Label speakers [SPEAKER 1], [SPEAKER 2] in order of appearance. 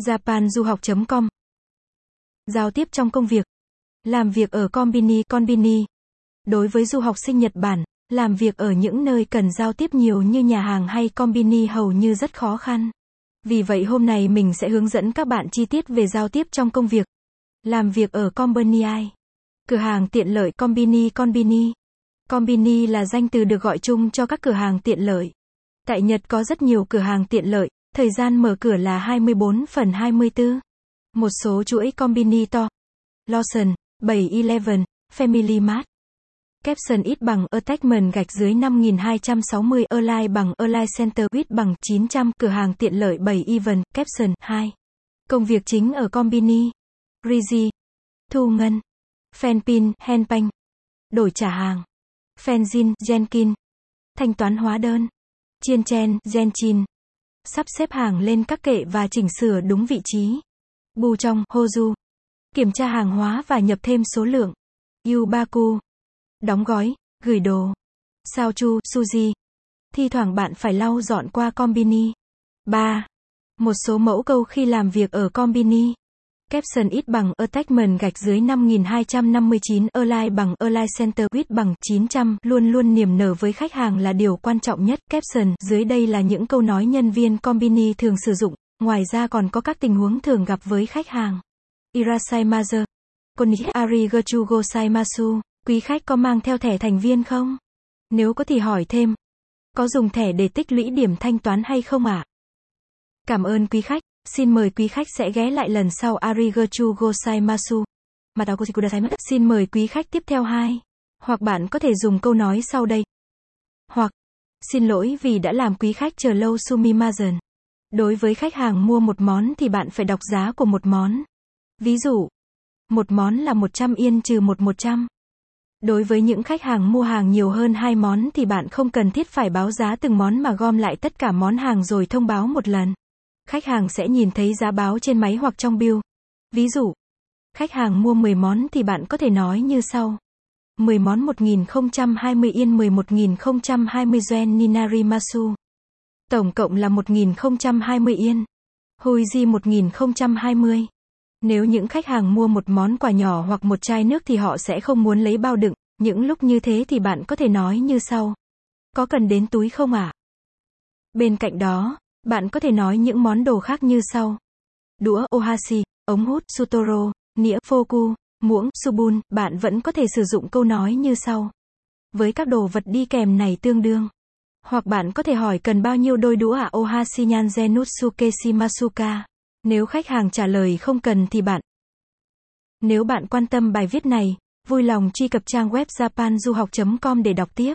[SPEAKER 1] japanduhoc.com Giao tiếp trong công việc. Làm việc ở Combini Combini. Đối với du học sinh Nhật Bản, làm việc ở những nơi cần giao tiếp nhiều như nhà hàng hay Combini hầu như rất khó khăn. Vì vậy hôm nay mình sẽ hướng dẫn các bạn chi tiết về giao tiếp trong công việc. Làm việc ở Konbini. Cửa hàng tiện lợi Combini Combini. Combini là danh từ được gọi chung cho các cửa hàng tiện lợi. Tại Nhật có rất nhiều cửa hàng tiện lợi, thời gian mở cửa là 24 phần 24. Một số chuỗi combini to. Lawson, 7-Eleven, Family Mart. Capson ít bằng attachment gạch dưới 5260 Align bằng Align Center ít bằng 900 cửa hàng tiện lợi 7 Even, Capson 2. Công việc chính ở Combini. Rizzi. Thu ngân. Fanpin, Handbank. Đổi trả hàng. Fanzin, Jenkin. Thanh toán hóa đơn. Chiên chen, Genchin. Sắp xếp hàng lên các kệ và chỉnh sửa đúng vị trí. Bù trong, Hoju. Kiểm tra hàng hóa và nhập thêm số lượng. Yubaku. Đóng gói, gửi đồ. Sao chu, Suji. Thi thoảng bạn phải lau dọn qua Combini. 3. Một số mẫu câu khi làm việc ở Combini. Capson ít bằng attachment gạch dưới 5259 Align bằng Align Center ít bằng 900 luôn luôn niềm nở với khách hàng là điều quan trọng nhất. Capson dưới đây là những câu nói nhân viên Combini thường sử dụng. Ngoài ra còn có các tình huống thường gặp với khách hàng. Irasai Irasaimasu. Konnichiwa arigatou Saimasu, Quý khách có mang theo thẻ thành viên không? Nếu có thì hỏi thêm. Có dùng thẻ để tích lũy điểm thanh toán hay không ạ? À? Cảm ơn quý khách. Xin mời quý khách sẽ ghé lại lần sau arigatou gozaimasu. Matakoshi kudasaimasu. Xin mời quý khách tiếp theo hai. Hoặc bạn có thể dùng câu nói sau đây. Hoặc, xin lỗi vì đã làm quý khách chờ lâu sumimasen. Đối với khách hàng mua một món thì bạn phải đọc giá của một món. Ví dụ, một món là 100 yên trừ một 100. Đối với những khách hàng mua hàng nhiều hơn hai món thì bạn không cần thiết phải báo giá từng món mà gom lại tất cả món hàng rồi thông báo một lần. Khách hàng sẽ nhìn thấy giá báo trên máy hoặc trong bill. Ví dụ, khách hàng mua 10 món thì bạn có thể nói như sau. 10 món 1020 yên 11020 yen Ninarimasu. Tổng cộng là 1020 yên. Huiji 1020. Nếu những khách hàng mua một món quà nhỏ hoặc một chai nước thì họ sẽ không muốn lấy bao đựng, những lúc như thế thì bạn có thể nói như sau. Có cần đến túi không ạ? À? Bên cạnh đó, bạn có thể nói những món đồ khác như sau. Đũa ohashi, ống hút sutoro, nĩa foku, muỗng subun, bạn vẫn có thể sử dụng câu nói như sau. Với các đồ vật đi kèm này tương đương. Hoặc bạn có thể hỏi cần bao nhiêu đôi đũa à? ohashi nyan nutsuke shimasuka. Nếu khách hàng trả lời không cần thì bạn. Nếu bạn quan tâm bài viết này, vui lòng truy cập trang web japanduhoc.com để đọc tiếp.